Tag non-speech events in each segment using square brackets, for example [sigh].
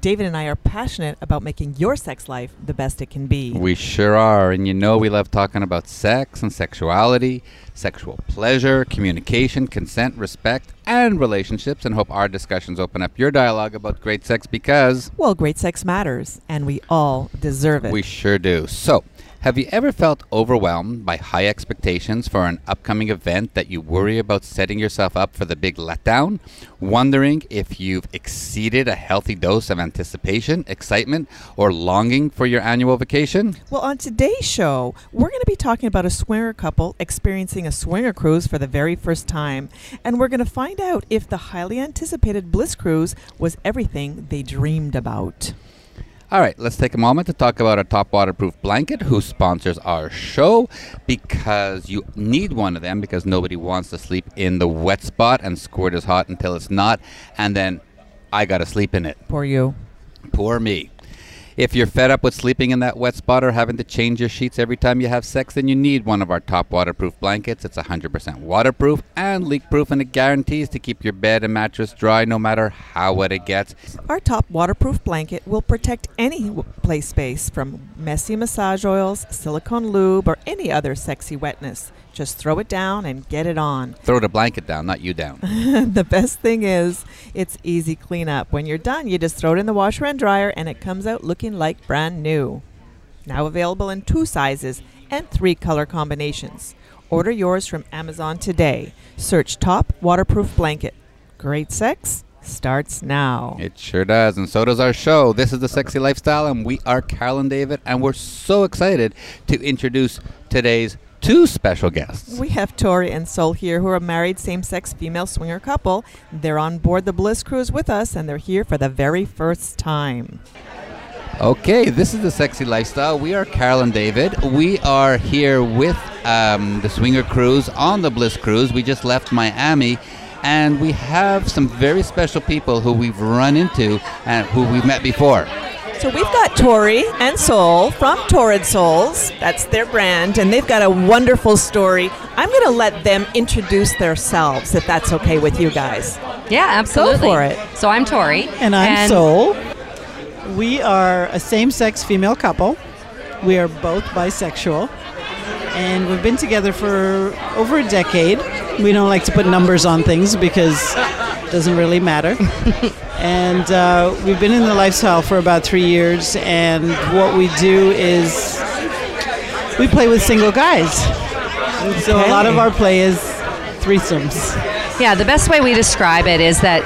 David and I are passionate about making your sex life the best it can be. We sure are. And you know, we love talking about sex and sexuality, sexual pleasure, communication, consent, respect, and relationships, and hope our discussions open up your dialogue about great sex because. Well, great sex matters, and we all deserve it. We sure do. So, have you ever felt overwhelmed by high expectations for an upcoming event that you worry about setting yourself up for the big letdown? Wondering if you've exceeded a healthy dose of anticipation, excitement, or longing for your annual vacation? Well, on today's show, we're going to be talking about a swinger couple experiencing a swinger cruise for the very first time. And we're going to find out if the highly anticipated Bliss Cruise was everything they dreamed about. All right, let's take a moment to talk about our top waterproof blanket, who sponsors our show, because you need one of them because nobody wants to sleep in the wet spot and squirt is hot until it's not, and then I got to sleep in it. Poor you. Poor me. If you're fed up with sleeping in that wet spot or having to change your sheets every time you have sex, then you need one of our top waterproof blankets. It's 100% waterproof and leak proof, and it guarantees to keep your bed and mattress dry no matter how wet it gets. Our top waterproof blanket will protect any play space from messy massage oils, silicone lube, or any other sexy wetness. Just throw it down and get it on. [laughs] Throw the blanket down, not you down. [laughs] the best thing is it's easy cleanup. When you're done, you just throw it in the washer and dryer and it comes out looking like brand new. Now available in two sizes and three color combinations. Order yours from Amazon today. Search Top Waterproof Blanket. Great sex starts now. It sure does, and so does our show. This is the Sexy Lifestyle, and we are Carol and David, and we're so excited to introduce today's two special guests. We have Tori and Soul here, who are a married same sex female swinger couple. They're on board the Bliss Cruise with us, and they're here for the very first time. Okay, this is the Sexy Lifestyle. We are Carol and David. We are here with um, the Swinger Cruise on the Bliss Cruise. We just left Miami. And we have some very special people who we've run into and who we've met before. So we've got Tori and Soul from Torrid Souls. That's their brand, and they've got a wonderful story. I'm going to let them introduce themselves, if that's okay with you guys. Yeah, absolutely. Go for it. So I'm Tori. And I'm Soul. We are a same sex female couple. We are both bisexual. And we've been together for over a decade. We don't like to put numbers on things because it doesn't really matter. [laughs] and uh, we've been in the lifestyle for about three years. And what we do is we play with single guys. So a lot of our play is threesomes. Yeah, the best way we describe it is that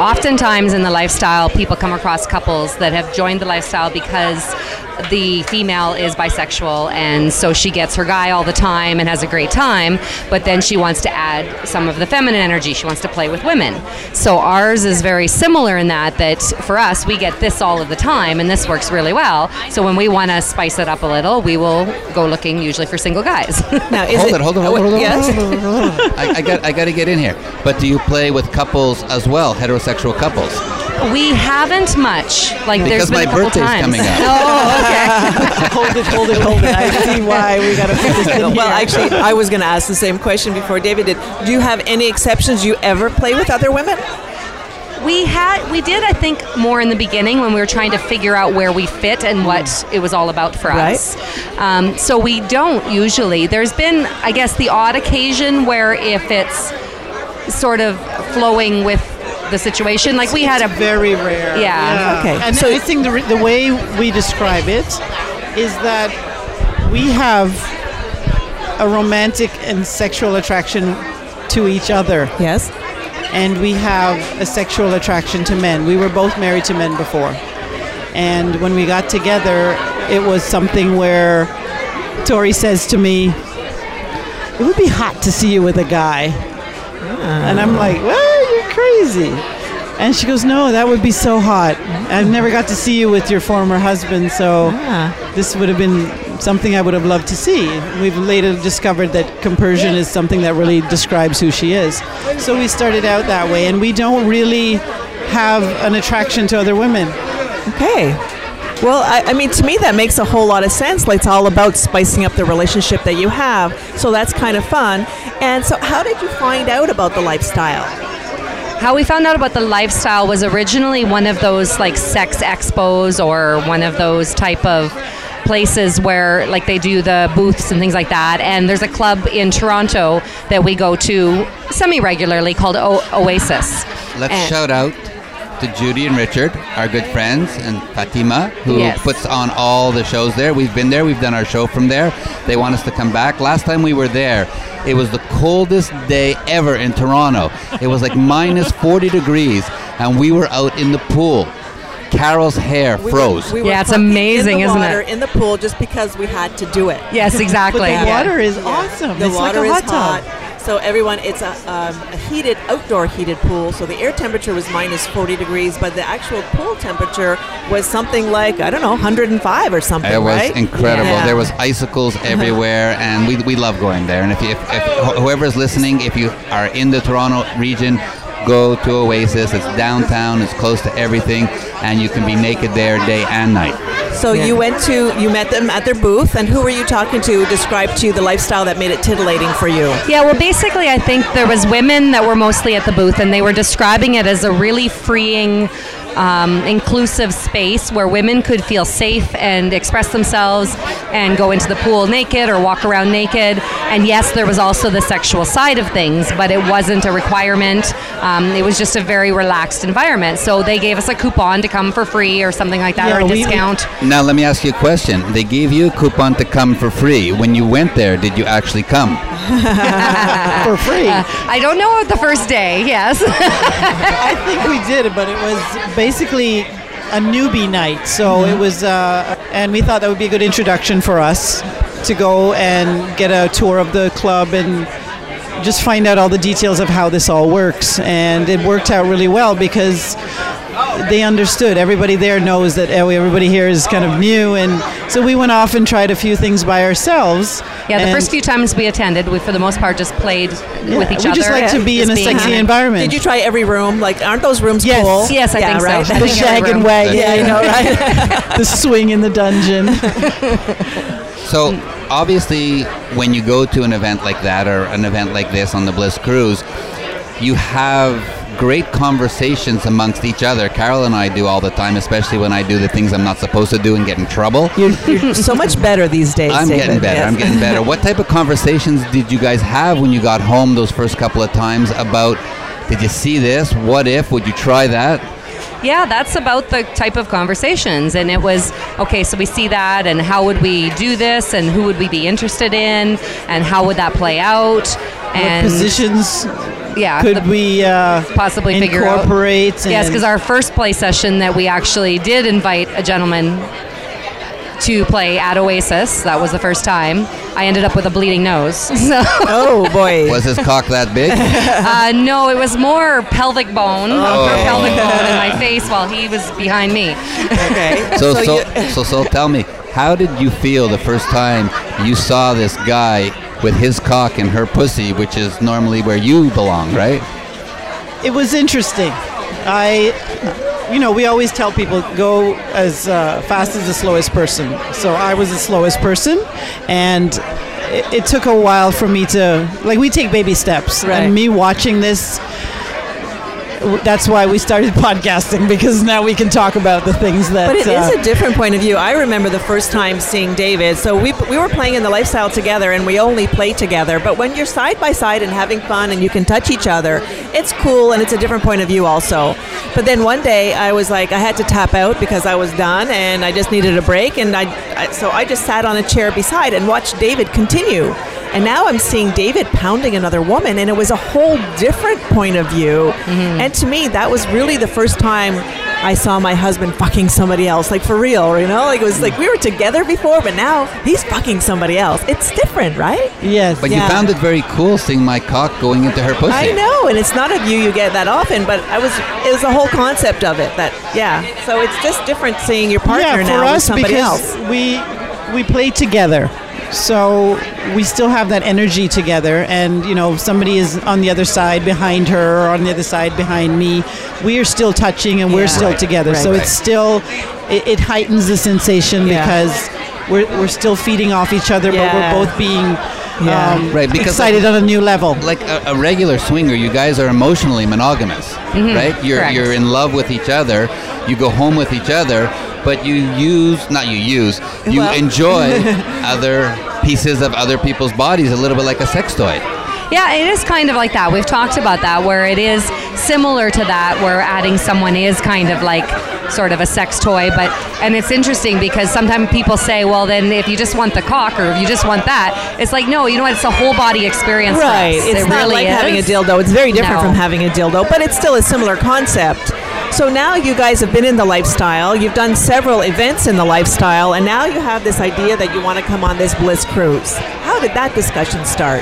oftentimes in the lifestyle, people come across couples that have joined the lifestyle because the female is bisexual and so she gets her guy all the time and has a great time, but then she wants to add some of the feminine energy. She wants to play with women. So ours is very similar in that that for us we get this all of the time and this works really well. So when we want to spice it up a little, we will go looking usually for single guys. [laughs] Now, is hold it, it, hold on, hold on, hold on, yes? hold on, hold on. I, I got, I got to get in here. But do you play with couples as well, heterosexual couples? We haven't much. Like Because there's been a couple birthday's times. coming up. [laughs] oh, okay. [laughs] hold it, hold it, hold it. I see why we got to put this in well, here. actually, I was going to ask the same question before David did. Do you have any exceptions? You ever play with other women? We had we did I think more in the beginning when we were trying to figure out where we fit and what it was all about for Right. us. Um, so we don't usually. There's been I guess the odd occasion where if it's sort of flowing with the situation, like we had a very rare. Yeah. Okay. And So- I think the, the way we describe it is that we have a romantic and sexual attraction to each other, Yes. and we have a sexual attraction to men. We were both married to men before, and when we got together, it was something where Tori says to me, "It would be hot to see you with a guy," and I'm like, "Well, you're crazy." And she goes, No, that would be so hot. I've never got to see you with your former husband, so Ah. this would have been something I would have loved to see. We've later discovered that compersion is something that really describes who she is. So we started out that way, and we don't really have an attraction to other women. Okay. Well, I, I mean, to me, that makes a whole lot of sense. Like, it's all about spicing up the relationship that you have. So that's kind of fun. And so, how did you find out about the lifestyle? How we found out about the lifestyle was originally one of those like sex expos or one of those type of places where like they do the booths and things like that and there's a club in Toronto that we go to semi regularly called o- Oasis. Let's And- shout out to Judy and Richard, our good friends, and Fatima, who Yes. puts on all the shows there. We've been there, we've done our show from there. They want us to come back. Last time we were there, it was the coldest day ever in Toronto. It was like minus 40 degrees, and we were out in the pool. Carol's hair We were- froze. we were Yeah, it's amazing, in the isn't water, it? In the pool, just because we had to do it. Yes, exactly. But the Yeah. water is awesome. The it's water like a hot is tub. hot. So everyone, it's a, um, a heated, outdoor heated pool. So the air temperature was minus 40 degrees, but the actual pool temperature was something like I don't know, 105 or something. It was right? incredible. Yeah. There was icicles [laughs] everywhere, and we, we love going there. And if, you, if, if whoever's listening, if you are in the Toronto region, go to Oasis. It's downtown. It's close to everything, and you can be naked there day and night. So you went to, you met them at their booth, and who were you talking to? Describe to you the lifestyle that made it titillating for you. Yeah, well, basically, I think there was women that were mostly at the booth, and they were describing it as a really freeing, um, inclusive space where women could feel safe and express themselves and go into the pool naked or walk around naked. And yes, there was also the sexual side of things, but it wasn't a requirement. Um, it was just a very relaxed environment. So they gave us a coupon to come for free or something like that, Yeah, or a we- discount. Now, let me ask you a question. They gave you a coupon to come for free. When you went there, did you actually come? [laughs] for free. I don't know the first day. Yes. [laughs] I think we did, but it was basically a newbie night. So it was, uh, and we thought that would be a good introduction for us to go and get a tour of the club and just find out all the details of how this all works. And it worked out really well because they understood. Everybody there knows that oh, everybody here is kind of new, and so we went off and tried a few things by ourselves. Yeah, the first few times we attended, we for the most part just played yeah, with each we other. We just like to be in just a sexy in environment. Did you try every room? Like, aren't those rooms Yes. cool? Yes, I yeah, think so. right. I [laughs] the shag and room. wag? yeah, you know, right? [laughs] the swing in the dungeon. So, obviously, when you go to an event like that or an event like this on the Bliss Cruise, you have great conversations amongst each other. Carol and I do all the time, especially when I do the things I'm not supposed to do and get in trouble. You're, you're so much better these days. I'm David. getting better. Yes. I'm getting better. What type of conversations did you guys have when you got home those first couple of times about did you see this? What if? Would you try that? Yeah, that's about the type of conversations. And it was, okay, so we see that, and how would we do this, and who would we be interested in, and how would that play out? what And positions yeah, could the- we uh, possibly figure out- incorporate? Yes, because our first play session that we actually did invite a gentleman to play at Oasis. That was the first time. I ended up with a bleeding nose. [laughs] So, Oh boy. Was his cock that big? [laughs] uh, no, it was more pelvic bone, Oh. upper pelvic bone in my face while he was behind me. okay. [laughs] So, so, you- so, so, tell me, how did you feel the first time you saw this guy with his cock and her pussy, which is normally where you belong, right? it was interesting. I, you know, we always tell people go as uh, fast as the slowest person. So I was the slowest person, and it, it took a while for me to like. We take baby steps, Right. and me watching this. That's why we started podcasting because now we can talk about the things that. But it is uh, a different point of view. I remember the first time seeing David. So we, we were playing in the lifestyle together, and we only play together. But when you're side by side and having fun, and you can touch each other, it's cool, and it's a different point of view also. But then one day, I was like, I had to tap out because I was done, and I just needed a break, and I, I so I just sat on a chair beside and watched David continue. And now I'm seeing David pounding another woman, and it was a whole different point of view. Mm-hmm. And to me, that was really the first time I saw my husband fucking somebody else, like for real, you know? Like it was like we were together before, but now he's fucking somebody else. It's different, right? Yes. But Yeah. you found it very cool seeing my cock going into her pussy. I know, and it's not a view you get that often, but I was it was the whole concept of it that yeah. So it's just different seeing your partner yeah, now for with us somebody because else. we we play together. So we still have that energy together, and you know, if somebody is on the other side behind her, or on the other side behind me. We are still touching, and we're Yeah. still Right, together. So right. it's still it, it heightens the sensation Yeah. because we're, we're still feeding off each other, Yeah. but we're both being Yeah. um, Right, because excited on a new level. like a, a regular swinger, you guys are emotionally monogamous, right? You're correct. you're in love with each other. You go home with each other, but you use not you use you Well- enjoy [laughs] other pieces of other people's bodies a little bit like a sex toy. Yeah, it is kind of like that. We've talked about that, where it is similar to that, where adding someone is kind of like sort of a sex toy. But and it's interesting because sometimes people say, well, then if you just want the cock or if you just want that, it's like no, you know what? It's a whole body experience. for Right. us. It's it not really like is. having a dildo. It's very different No. from having a dildo, but it's still a similar concept. So now you guys have been in the lifestyle. You've done several events in the lifestyle, and now you have this idea that you want to come on this Bliss cruise. How did that discussion start?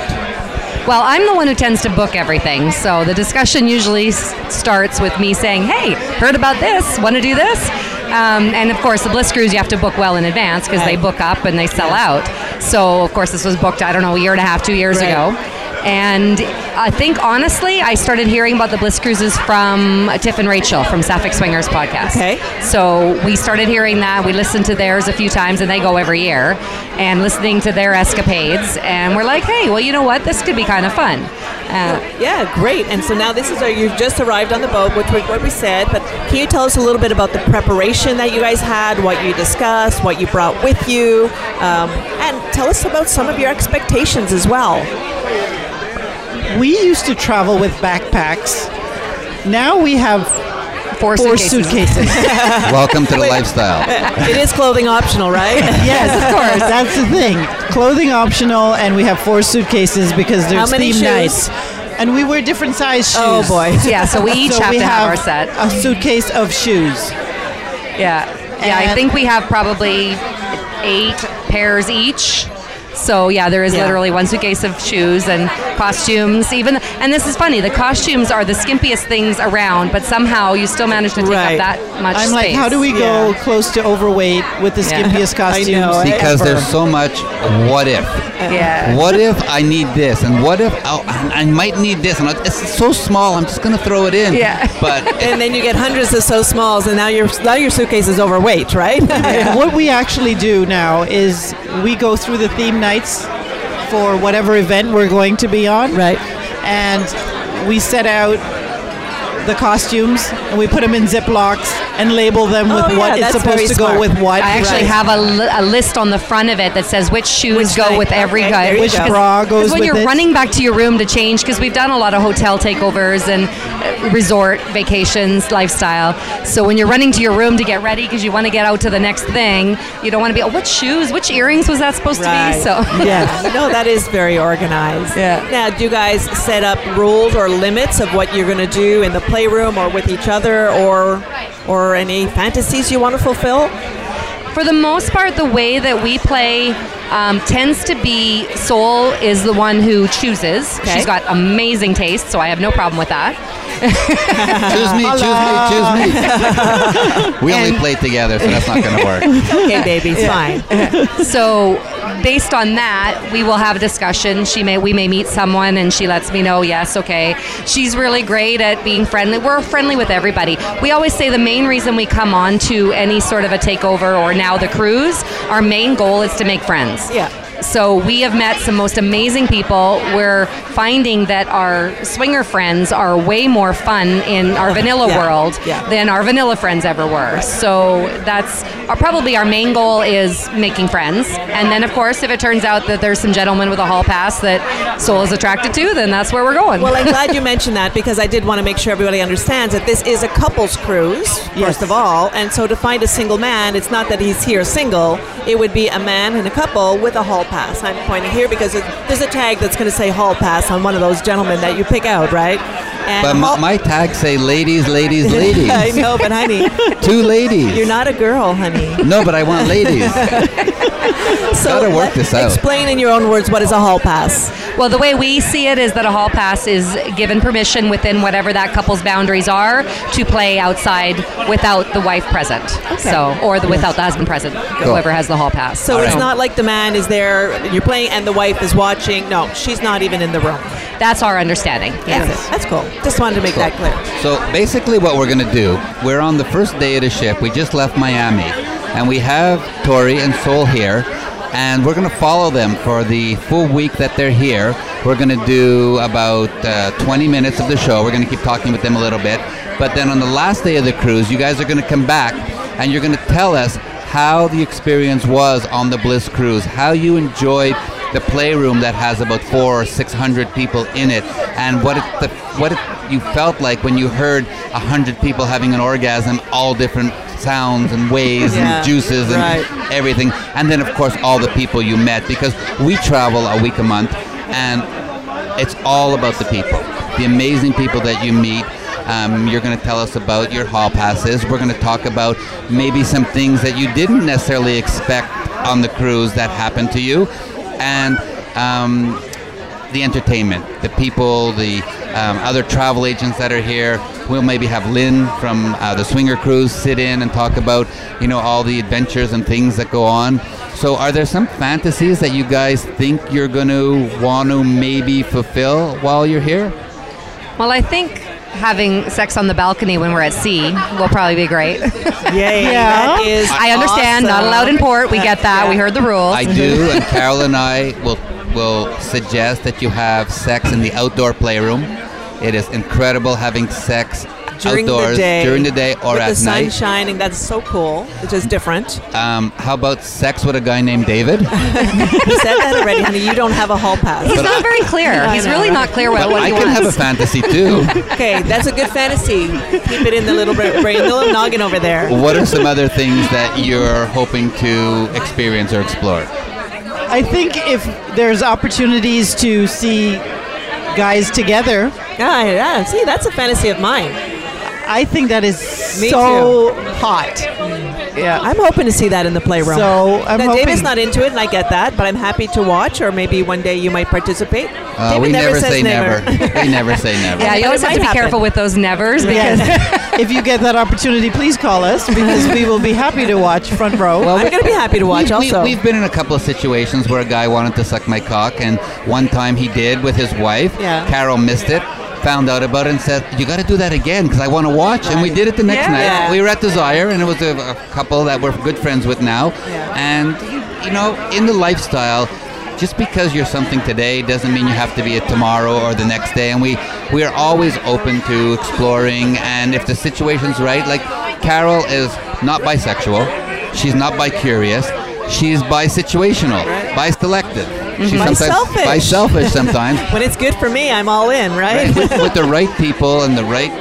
Well, I'm the one who tends to book everything, so the discussion usually s- starts with me saying, "Hey, heard about this? Want to do this?" Um, and of course, the Bliss Cruise you have to book well in advance because they book up and they sell out. So, of course, this was booked I don't know a year and a half, two years Right. ago. And I think honestly, I started hearing about the Bliss Cruises from Tiff and Rachel from Sapphic Swingers podcast. Okay. So we started hearing that. We listened to theirs a few times, and they go every year, and listening to their escapades. And we're like, hey, well, you know what? This could be kind of fun. Uh, Yeah, great. And so now this is our, you've just arrived on the boat, which was what we said. But can you tell us a little bit about the preparation that you guys had, what you discussed, what you brought with you, um, and tell us about some of your expectations as well. We used to travel with backpacks. Now we have four, four suitcases. suitcases. [laughs] Welcome to the lifestyle. it is clothing optional, right? [laughs] yes, of course. That's the thing. Clothing optional, and we have four suitcases because there's How many theme shoes? nights. And we wear different size oh, shoes. Oh, boy. [laughs] Yeah, so we each So have we to have, our set. A suitcase of shoes. Yeah, yeah. I think we have probably eight pairs each. So yeah, there is Yeah. literally one suitcase of shoes and costumes. Even and this is funny. The costumes are the skimpiest things around, but somehow you still manage to take Right. up that much I'm space. like, how do we go Yeah. close to overweight with the Yeah. skimpiest [laughs] costumes? know? Because ever? there's so much what if. Yeah. What if I need this? And what if oh, I I might need this? And it's so small, I'm just going to throw it in. Yeah. [laughs] But [laughs] and then you get hundreds of so smalls, and now your now your suitcase is overweight, right? And what we actually do now is we go through the theme nights for whatever event we're going to be on. Right. And we set out the costumes and we put them in Ziplocs and label them with Oh, yeah, what is supposed to smart. go with what. I actually Right. have a, li- a list on the front of it that says which shoes Which go night- with every okay, guy. which go. bra goes Because when with you're it. running back to your room to change, because we've done a lot of hotel takeovers and uh, resort vacations, lifestyle. So when you're running to your room to get ready because you want to get out to the next thing, you don't want to be, oh, what shoes, which earrings was that supposed to be? So [laughs] Yes. no, that is very organized. Yeah. Now, do you guys set up rules or limits of what you're going to do in the playroom or with each other, or or any fantasies you want to fulfill? for the most part, the way that we play um, tends to be Soul is the one who chooses. Okay. She's got amazing taste, so I have no problem with that. [laughs] choose me, choose me, choose me. [laughs] we only played together, so that's not going to work. [laughs] Okay, baby, it's fine. So, based on that, we will have a discussion. She may, we may meet someone, and she lets me know, yes, okay. She's really great at being friendly. We're friendly with everybody. We always say the main reason we come on to any sort of a takeover or now the cruise, our main goal is to make friends. Yeah. So we have met some most amazing people. We're finding that our swinger friends are way more fun in our [laughs] vanilla Yeah, world yeah. than our vanilla friends ever were. So that's our, probably our main goal is making friends. And then of course, if it turns out that there's some gentleman with a hall pass that Soul is attracted to, then that's where we're going. Well, I'm glad you [laughs] mentioned that because I did want to make sure everybody understands that this is a couples cruise, first Yes. of all. And so to find a single man, it's not that he's here single, it would be a man and a couple with a hall pass. I'm pointing here because there's a tag that's going to say hall pass on one of those gentlemen that you pick out, right? And But my, hall- my tags say ladies, ladies, [laughs] ladies. I know, but honey, [laughs] Two ladies. you're not a girl, honey. No, but I want ladies. [laughs] So Gotta work this out. Explain in your own words what is a hall pass. Well, the way we see it is that a hall pass is given permission within whatever that couple's boundaries are to play outside without the wife present. Okay. So, or the without the husband present, whoever has the hall pass. So All it's right. not like the man is there, you're playing, and the wife is watching. No, she's not even in the room. that's our understanding. That's Yes. it. That's cool. Just wanted to make that clear. So basically, what we're going to do, we're on the first day of the ship. We just left Miami, and we have Tori and Soul here, and we're going to follow them for the full week that they're here. We're going to do about uh, 20 minutes of the show. We're going to keep talking with them a little bit, but then on the last day of the cruise, you guys are going to come back, and you're going to tell us how the experience was on the Bliss cruise, how you enjoyed the playroom that has about four or six hundred people in it, and what it, the, what it, you felt like when you heard a hundred people having an orgasm, all different sounds and ways Yeah, and juices and right. everything, and then of course all the people you met because we travel a week a month, and it's all about the people, the amazing people that you meet. Um, you're going to tell us about your hall passes. We're going to talk about maybe some things that you didn't necessarily expect on the cruise that happened to you, and um, the entertainment, the people, the um, other travel agents that are here. We'll maybe have Lynn from uh, the Swinger Cruise sit in and talk about, you know, all the adventures and things that go on. So, are there some fantasies that you guys think you're going to want to maybe fulfill while you're here? Well, I think having sex on the balcony when we're at sea will probably be great. Yay. Yeah. That is I understand, not allowed in port. We get that. We heard the rules. I do, and Carol and I will will suggest that you have sex in the outdoor playroom. It is incredible having sex during outdoors the day, during the day or with at the sun night. shining. That's so cool. It's just different. Um, how about sex with a guy named David? [laughs] You said that already, honey. You don't have a hall pass. He's not very clear. I He's know, really right? not clear what, But what I he can have a fantasy too. [laughs] Okay, that's a good fantasy. Keep it in the little brain, the little noggin over there. what are some other things that you're hoping to experience or explore? I think if there's opportunities to see guys together, Yeah, yeah. See, that's a fantasy of mine. I think that is Me so hot. Yeah. I'm hoping to see that in the playroom. So I'm now. David's not into it, and I get that, but I'm happy to watch, or maybe one day you might participate. Uh, David we never, says say never. we never say [laughs] never. yeah, you always have to be happen. careful with those nevers because Yes. [laughs] if you get that opportunity, please call us because we will be happy to watch front row. Well, I'm going to be happy to watch We've, also. we, have been in a couple of situations where a guy wanted to suck my cock, and one time he did with his wife. Yeah. Carol missed it, found out about it, and said, "You got to do that again because I want to watch." And we did it the next Yeah. night. Yeah. We were at Desire, and it was a, a couple that we're good friends with now. Yeah. And you know, in the lifestyle. Just because you're something today doesn't mean you have to be it tomorrow or the next day. And we, we are always open to exploring. And if the situation's right, like Carol is not bisexual, she's not bi-curious, she's bi-situational, bi-selective. She's sometimes Bi-selfish. bi-selfish [laughs] sometimes. when it's good for me, I'm all in, right? with, [laughs] with the right people and the right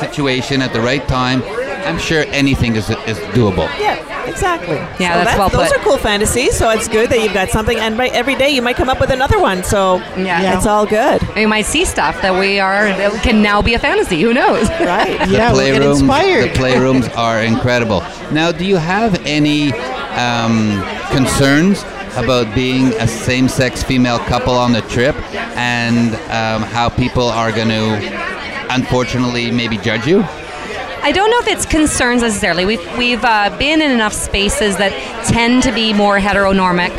situation at the right time, I'm sure anything is, is doable. yeah, exactly. Yeah, So that's that- well Those put. are cool fantasies, so it's good that you've got something, and right, every day you might come up with another one, so Yeah. it's all good. we might see stuff that we are that can now be a fantasy. Who knows? [laughs] Right. The yeah, we'll get playrooms, inspired. the playrooms are incredible. Now, do you have any um, concerns about being a same-sex female couple on the trip, and um, how people are going to, unfortunately, maybe judge you? I don't know if it's concerns necessarily. We've we've uh, been in enough spaces that tend to be more heteronormic,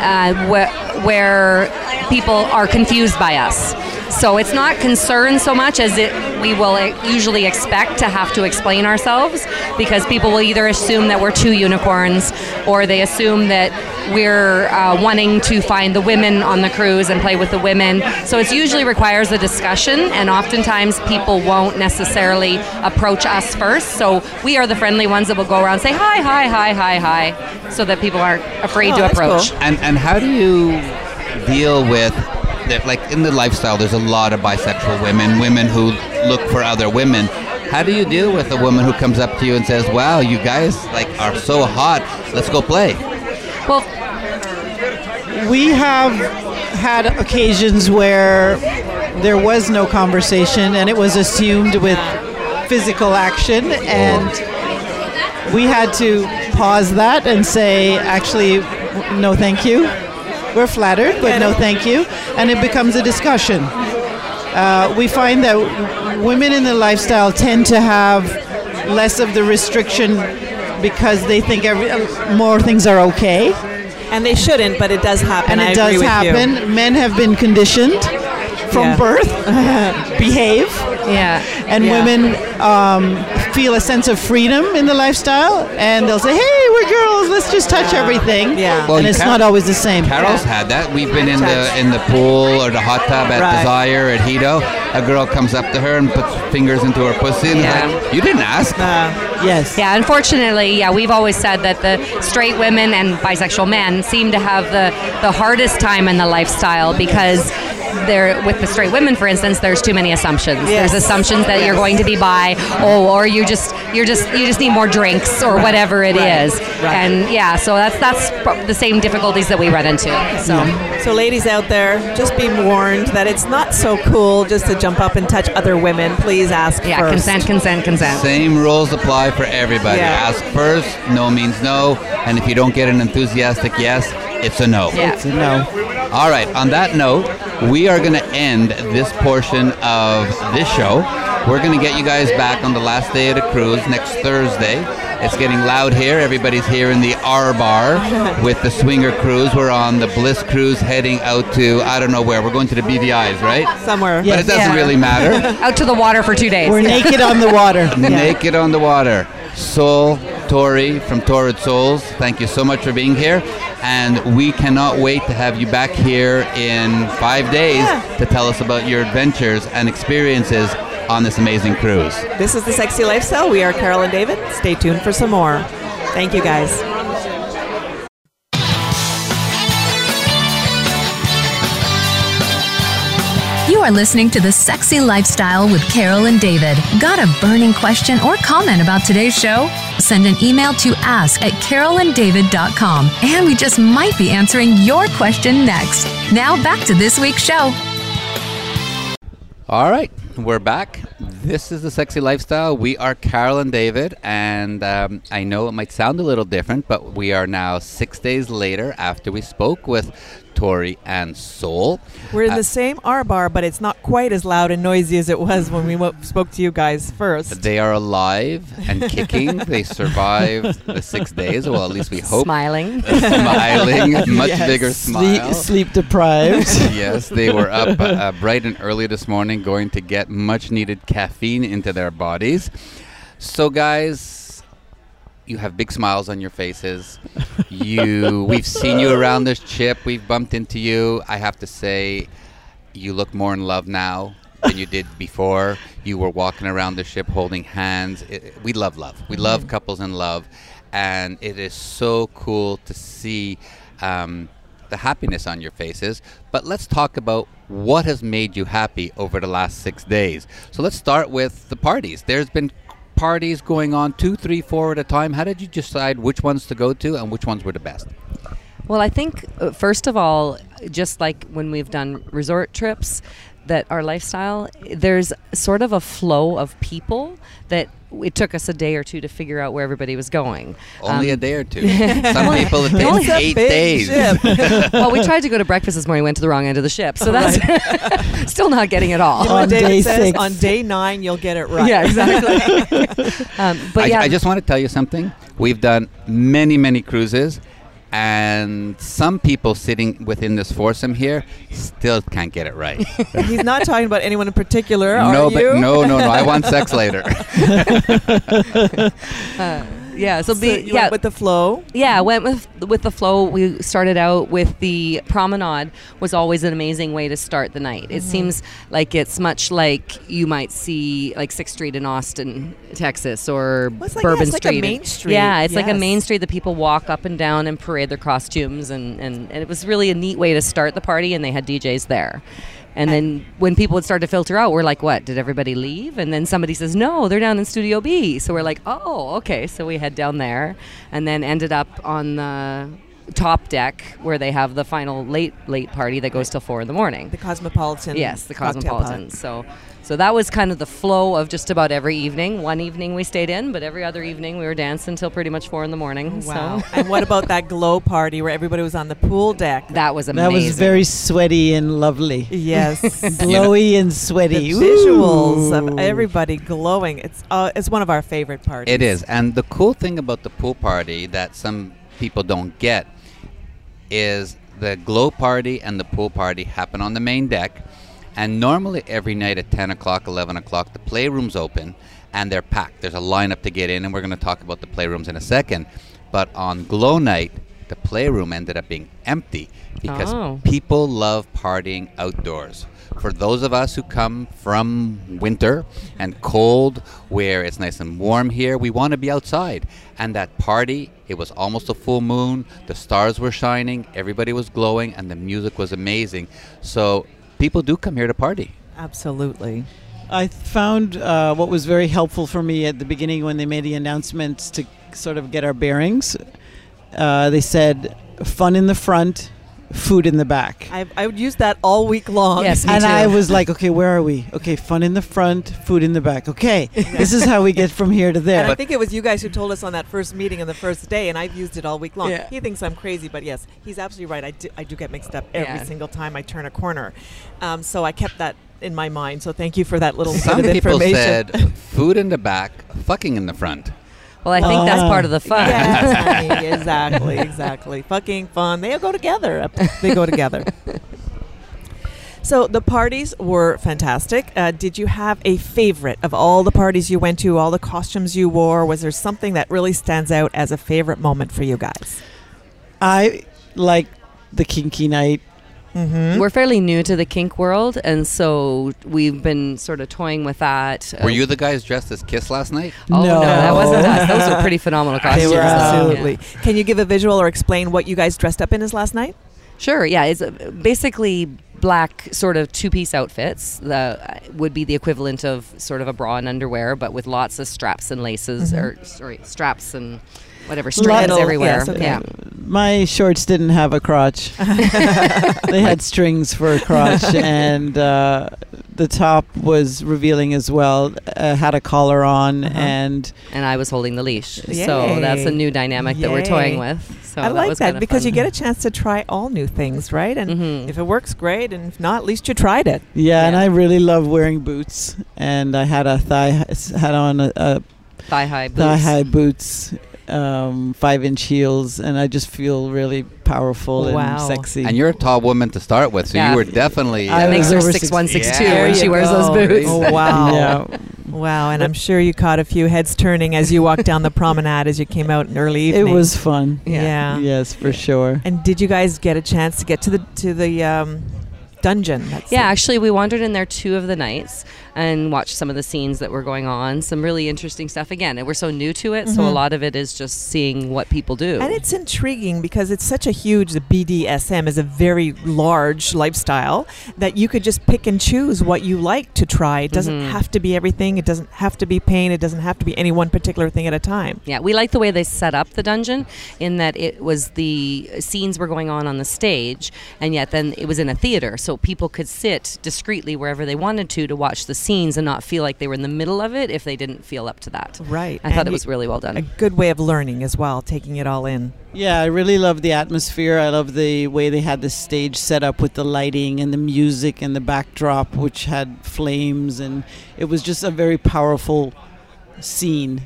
uh, wh- where people are confused by us. So it's not concern so much as it we will usually expect to have to explain ourselves because people will either assume that we're two unicorns or they assume that we're uh, wanting to find the women on the cruise and play with the women. So it usually requires a discussion, and oftentimes people won't necessarily approach us first. So we are the friendly ones that will go around and say hi, hi, hi, hi, hi, so that people aren't afraid Oh, to approach. cool. And and how do you deal with that? Like in the lifestyle, there's a lot of bisexual women, women who look for other women. How do you deal with a woman who comes up to you and says, "Wow, you guys like are so hot. Let's go play." Well, we have had occasions where there was no conversation, and it was assumed with physical action, and we had to pause that and say, actually, no, thank you. We're flattered, but no, thank you, and it becomes a discussion. Uh, we find that women in the lifestyle tend to have less of the restriction because they think every, uh, more things are okay. And they shouldn't, but it does happen. and it I does happen. You. Men have been conditioned from Yeah. birth, [laughs] behave, Yeah. and Yeah. women um, feel a sense of freedom in the lifestyle, and they'll say, "Hey, we're girls. Let's just touch everything." Yeah. Well, and it's can't- always the same. Carol's had that. We've been in the in the pool or the hot tub at Right. Desire at Hito. A girl comes up to her and puts fingers into her pussy and Yeah. like, "You didn't ask." Uh, Yes. Yeah, unfortunately, yeah, we've always said that the straight women and bisexual men seem to have the, the hardest time in the lifestyle because they're with the straight women, for instance, there's too many assumptions. Yes. There's assumptions that you're going to be bi, oh, or you just you're just you just need more drinks or whatever it Right. is. Right. And yeah, so that's that's the same difficulties that we run into. So so, ladies out there, just be warned that it's not so cool just to jump up and touch other women. Please ask yeah, first. consent, consent, consent. Same rules apply for everybody. Yeah. Ask first. No means no. And if you don't get an enthusiastic yes, it's a no. Yeah. So no. All right. On that note, we are going to end this portion of this show. We're going to get you guys back on the last day of the cruise next Thursday. It's getting loud here. Everybody's here in the R bar [laughs] with the Swinger Cruise. We're on the Bliss Cruise heading out to, I don't know where. We're going to the BVI's, right? Somewhere. Yeah. But it doesn't Yeah. really matter. [laughs] Out to the water for two days. We're naked on the water. [laughs] Naked on the water. Soul, Tori from Torrid Souls, thank you so much for being here. And we cannot wait to have you back here in five days to tell us about your adventures and experiences on this amazing cruise. This is the Sexy Lifestyle. We are Carol and David. Stay tuned for some more. Thank you, guys. Are listening to The Sexy Lifestyle with Carol and David. Got a burning question or comment about today's show? Send an email to ask at carolanddavid.com and we just might be answering your question next. Now back to this week's show. All right, we're back. This is the Sexy Lifestyle. We are Carol and David, and um, I know it might sound a little different, but we are now six days later after we spoke with Tori and Soul. We're in Uh, the same R bar, but it's not quite as loud and noisy as it was when we wo- spoke to you guys first. They are alive and kicking. they [laughs] survived the six days. Well, at least we hope. Smiling. [laughs] Smiling, much Yes. bigger smile. Sleep, sleep deprived. [laughs] yes, they were up uh, bright and early this morning, going to get much needed caffeine into their bodies. So, guys, you have big smiles on your faces. You, [laughs] we've seen you around this ship. We've bumped into you. I have to say, you look more in love now than you did before. You were walking around the ship holding hands. It, we love love. We love couples in love, and it is so cool to see um, the happiness on your faces. But let's talk about what has made you happy over the last six days. So let's start with the parties. There's been parties going on two, three, four at a time. How did you decide which ones to go to and which ones were the best? Well, I think uh, first of all, just like when we've done resort trips, that our lifestyle there's sort of a flow of people that it took us a day or two to figure out where everybody was going. Only Um, a day or two. [laughs] Some people it Only takes eight days. [laughs] well, we tried to go to breakfast this morning, went to the wrong end of the ship, so that's [laughs] still not getting it all. You know what On David day says? six. On day nine, you'll get it right. Yeah, exactly. um, but I, yeah, I just want to tell you something. We've done many, many cruises, and some people sitting within this foursome here still can't get it right. [laughs] He's not talking about anyone in particular, no, but you? no, no, no. I want sex [laughs] later. [laughs] Uh. Yeah. So, So be, you yeah, went with the flow. Yeah, went with with the flow. We started out with the promenade was always an amazing way to start the night. It mm-hmm. seems like it's much like you might see like Sixth Street in Austin, Texas, or Well, it's like- yeah, Bourbon it's like a Street. main street, Yeah, it's like a main street that people walk up and down and parade their costumes, and, and, and it was really a neat way to start the party. And they had DJs there. And then when people would start to filter out, we're like, what? Did everybody leave? And then somebody says, no, they're down in Studio B. So we're like, oh, okay. So we head down there and then ended up on the top deck where they have the final late late party that goes till four in the morning. The Cosmopolitan. Yes, the Cosmopolitan. So, so that was kind of the flow of just about every evening. One evening we stayed in, but every other evening we were dancing until pretty much four in the morning. Wow. So and what about that glow party where everybody was on the pool deck? that was amazing. That was very sweaty and lovely. yes. [laughs] Glowy and sweaty. the sweaty. visuals Ooh. of everybody glowing. It's uh, it's one of our favorite parties. It is. And the cool thing about the pool party that some people don't get is the glow party and the pool party happen on the main deck. And normally every night at 10 o'clock, 11 o'clock, the playroom's open and they're packed. There's a lineup to get in, and we're going to talk about the playrooms in a second. But on glow night, the playroom ended up being empty because Oh. people love partying outdoors. For those of us who come from winter and cold, where it's nice and warm here, we want to be outside. And that party, it was almost a full moon. The stars were shining, everybody was glowing, and the music was amazing. So people do come here to party. Absolutely. I found uh, what was very helpful for me at the beginning when they made the announcements to sort of get our bearings. Uh, they said fun in the front, food in the back. I, I would use that all week long. Yes, [laughs] me and too. I was like, okay, where are we? Okay, fun in the front, food in the back. Okay, this is how we get from here to And there. I think it was you guys who told us on that first meeting on the first day, and I've used it all week long. Yeah. He thinks I'm crazy, but yes, he's absolutely right. I do, I do get mixed up every Yeah. single time I turn a corner. Um, so I kept that in my mind. So thank you for that little Some bit of people said food in the back, fucking in the front. Well, I think that's Ah. part of the fun. yes, [laughs] honey, exactly, exactly. Fucking fun. They go together. They go together. So the parties were fantastic. Uh, did you have a favorite of all the parties you went to, all the costumes you wore? Was there something that really stands out as a favorite moment for you guys? I like the kinky night. Mm-hmm. We're fairly new to the kink world, and so we've been sort of toying with that. Were Uh, you the guys dressed as Kiss last night? Oh no, No. that wasn't us. Those were pretty phenomenal [laughs] They costumes. were Yeah. absolutely. Can you give a visual or explain what you guys dressed up in as last night? Sure. Yeah, it's uh, basically black sort of two-piece outfits. The uh, would be the equivalent of sort of a bra and underwear, but with lots of straps and laces, or sorry, straps and whatever strands Little- everywhere. yes, okay. Yeah. My shorts didn't have a crotch. [laughs] they had strings for a crotch, [laughs] and uh, the top was revealing as well. Uh, had a collar on, Uh-huh. and And I was holding the leash, so that's a new dynamic that we're toying with. So I that like was that because fun. you get a chance to try all new things, right? And Mhm. if it works, great. And if not, at least you tried it. yeah, and I really love wearing boots. And I had a thigh had on a, a thigh high boots. thigh high boots, um, five inch heels, and I just feel really powerful Wow. and sexy. And you're a tall woman to start with, so Yeah. you were definitely. I That uh, makes her six one six two Yeah. when she you wears those boots. Oh, wow. [laughs] yeah, Wow. And I'm sure you caught a few heads turning as you walked down the promenade as you came out in early it was fun. Yeah. Yes, for sure. And did you guys get a chance to get to the to the um, dungeon? That's Yeah, it. actually, we wandered in there two of the nights and watch some of the scenes that were going on. Some really interesting stuff. Again, and we're so new to it, so a Mhm. lot of it is just seeing what people do. And it's intriguing because it's such a huge, the BDSM is a very large lifestyle that you could just pick and choose what you like to try. It doesn't Mhm. have to be everything. It doesn't have to be pain. It doesn't have to be any one particular thing at a time. Yeah, we like the way they set up the dungeon in that it was the scenes were going on on the stage, and yet then it was in a theater, so people could sit discreetly wherever they wanted to to watch the scenes and not feel like they were in the middle of it if they didn't feel up to that. Right. I thought it was really well done. a good way of learning as well, taking it all in. Yeah, I really love the atmosphere. I love the way they had the stage set up with the lighting and the music and the backdrop, which had flames, and it was just a very powerful scene.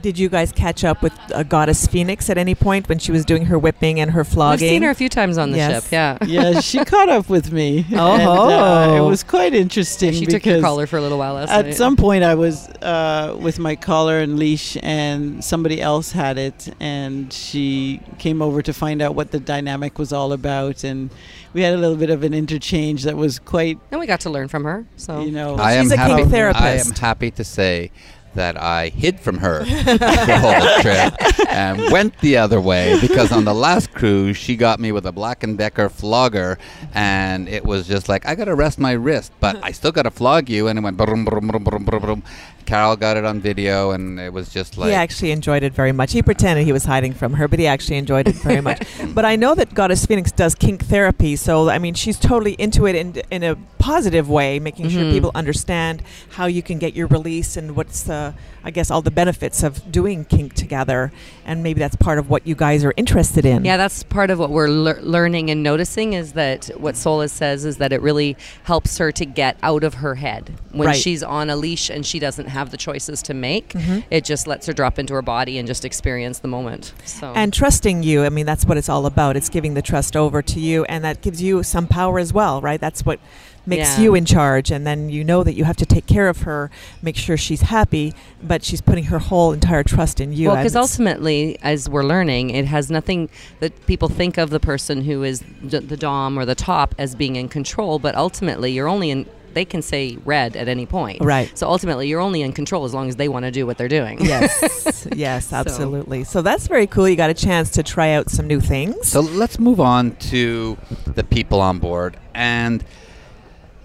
Did you guys catch up with uh, Goddess Phoenix at any point when she was doing her whipping and her I've flogging? seen her a few times on the Yes. ship. Yeah. [laughs] Yeah, she caught up with me. Oh. [laughs] and, uh, it was quite interesting. She took your collar for a little while last At night. some point, I was uh, with my collar and leash, and somebody else had it, and she came over to find out what the dynamic was all about, and we had a little bit of an interchange that was quite, and we got to learn from her. So you know. I She's a happy. kink therapist. I am happy to say that I hid from her the whole trip and went the other way because on the last cruise she got me with a Black and Decker flogger and it was just like I gotta rest my wrist, but I still gotta flog you, and it went brum brum brum brum brum brum. Carol got it on video, and it was just like he actually enjoyed it very much. He pretended he was hiding from her, but he actually enjoyed it very much. [laughs] but I know that Goddess Phoenix does kink therapy, so I mean, she's totally into it in in a positive way, making sure Mhm. people understand how you can get your release and what's the, I guess, all the benefits of doing kink together, and maybe that's part of what you guys are interested in. Yeah, that's part of what we're lear- learning and noticing is that what Solis says is that it really helps her to get out of her head. When Right. she's on a leash and she doesn't have the choices to make, Mhm. it just lets her drop into her body and just experience the moment. So And trusting you, I mean, that's what it's all about. It's giving the trust over to you, and that gives you some power as well, right? That's what makes Yeah. you in charge, and then you know that you have to take care of her, make sure she's happy, but she's putting her whole entire trust in you. well, because ultimately, as we're learning, it has nothing that people think of the person who is d- the dom or the top as being in control, but ultimately, you're only in. They can say red at any point, Right. So ultimately, you're only in control as long as they want to do what they're doing. yes, [laughs] yes, absolutely. So that's very cool. You got a chance to try out some new things. So let's move on to the people on board. And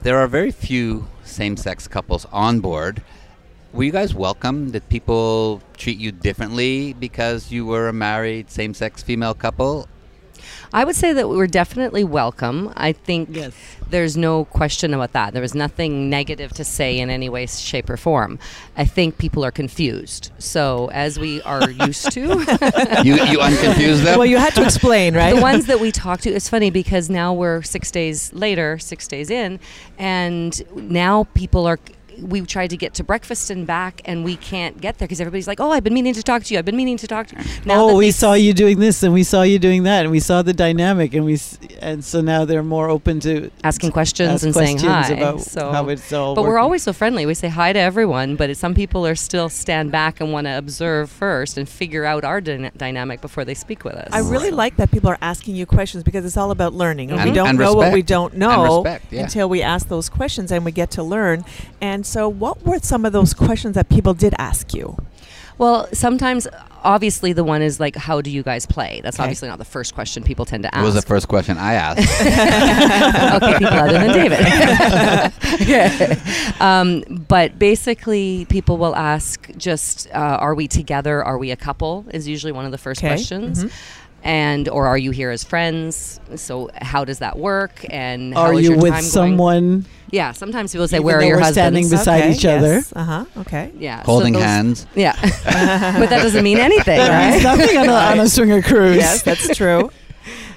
there are very few same sex couples on board. Were you guys welcome? Did people treat you differently because you were a married same sex female couple? I would say that we were definitely welcome. I think Yes. there's no question about that. There was nothing negative to say in any way, shape, or form. I think people are confused. So, as we are [laughs] used to, You, you unconfused them? well, you had to explain, right? the ones that we talk to, it's funny because now we're six days later, six days in, and now people are. We tried to get to breakfast and back, and we can't get there because everybody's like, "Oh, I've been meaning to talk to you. I've been meaning to talk to you." Now oh, we saw you doing this, and we saw you doing that, and we saw the dynamic, and we, and so now they're more open to asking questions ask and saying hi. about so how it's all. But we're always so friendly. We say hi to everyone, but it, some people are still stand back and want to observe first and figure out our dyna- dynamic before they speak with us. I really like that people are asking you questions because it's all about learning. And we don't and know what we respect. don't And know respect, yeah. until we ask those questions and we get to learn. And so, what were some of those questions that people did ask you? Well, sometimes, obviously, the one is like, "How do you guys play?" That's Okay. obviously not the first question people tend to ask. It was the first question I asked. [laughs] [laughs] okay, people other than David. [laughs] um, but basically, people will ask just, uh, "Are we together? Are we a couple?" Is usually one of the first Okay. questions. Mhm. And or are you here as friends? So how does that work? And Are is you your with time going? someone? Yeah, sometimes people say, Even "Where are though your we're husbands?" standing beside each other. Uh huh. Okay. yeah, so Holding those- hands. Yeah, [laughs] but that doesn't mean [laughs] anything, That means nothing on a, on a swinger cruise. yes, that's true.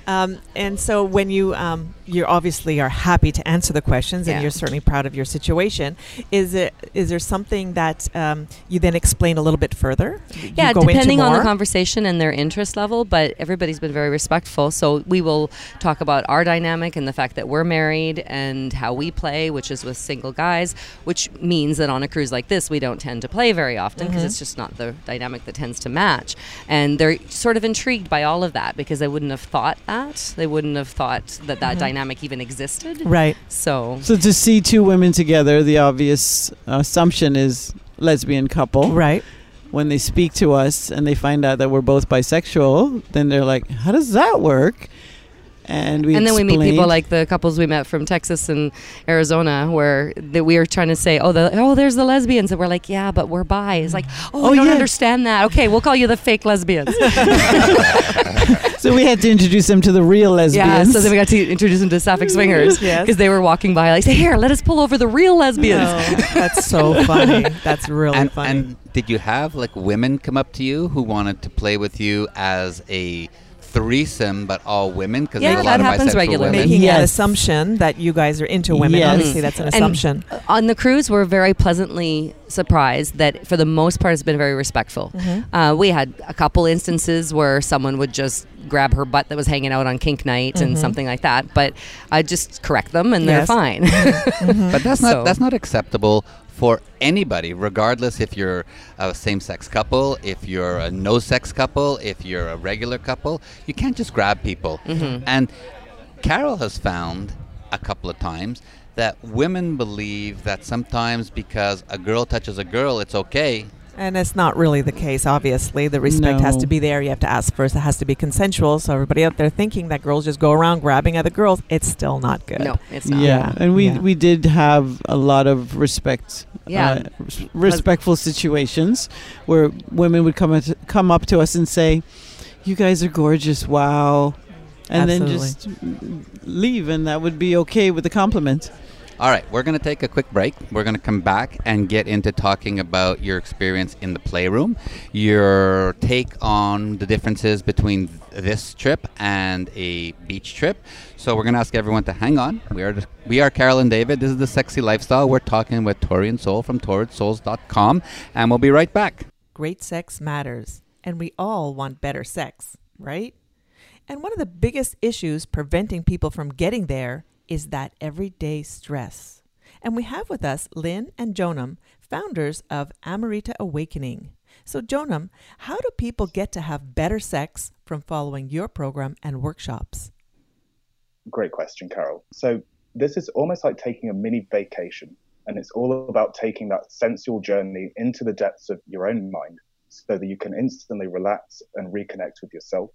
Um, and so when you um, you obviously are happy to answer the questions, and you're certainly proud of your situation. Is it is there something that um, you then explain a little bit further? Yeah, go depending on the conversation and their interest level, but everybody's been very respectful. So we will talk about our dynamic and the fact that we're married and how we play, which is with single guys, which means that on a cruise like this, we don't tend to play very often because Mhm. it's just not the dynamic that tends to match. And they're sort of intrigued by all of that because they wouldn't have thought that. They wouldn't have thought that that Mhm. dynamic even existed. Right. So So to see two women together, the obvious assumption is lesbian couple. Right. When they speak to us and they find out that we're both bisexual, then they're like, "How does that work?" And we and then we meet people like the couples we met from Texas and Arizona, where that we were trying to say, "Oh, the oh, there's the lesbians," and we're like, "Yeah, but we're bi." It's like, "Oh, Oh, I don't yeah. understand that." Okay, we'll call you the fake lesbians. [laughs] [laughs] so we had to introduce them to the real lesbians. yeah. So then we got to introduce them to Sapphic swingers Yes. because they were walking by, like, "Say, here, let us pull over the real lesbians." Oh, [laughs] that's so funny. That's really and, funny. and did you have like women come up to you who wanted to play with you as a threesome, but all women? Because Yeah, there's a lot that of happens bisexual regularly. women. Making an assumption that you guys are into women. Yes. Obviously, that's an And- assumption. On the cruise, we're very pleasantly surprised that, for the most part, it's been very respectful. Mhm. Uh, we had a couple instances where someone would just grab her butt that was hanging out on kink night and Mhm. something like that, but I just correct them and Yes. they're fine. Mhm. [laughs] But that's not So- that's not acceptable for anybody, regardless if you're a same-sex couple, if you're a no-sex couple, if you're a regular couple. You can't just grab people. Mhm. And Carol has found a couple of times that women believe that sometimes because a girl touches a girl, it's okay. And it's not really the case, obviously. The respect has to be there. You have to ask first. It has to be consensual. So, everybody out there thinking that girls just go around grabbing other girls, it's still not good. no, it's not. yeah, Yeah. and we Yeah. we did have a lot of respect Yeah. uh, res- respectful situations where women would come at, come up to us and say, "You guys are gorgeous, wow," and then just leave, and that would be okay with the compliment. All right, we're going to take a quick break. We're going to come back and get into talking about your experience in the playroom, your take on the differences between this trip and a beach trip. So we're going to ask everyone to hang on. We are we are Carol and David. This is the Sexy Lifestyle. We're talking with Tori and Soul from torridsouls.com, and we'll be right back. Great sex matters, and we all want better sex, right? And one of the biggest issues preventing people from getting there is that everyday stress. And we have with us Lynn and Jonam, founders of Amrita Awakening. So, Jonam, how do people get to have better sex from following your program and workshops? Great question, Carol. So, this is almost like taking a mini vacation, and it's all about taking that sensual journey into the depths of your own mind so that you can instantly relax and reconnect with yourself.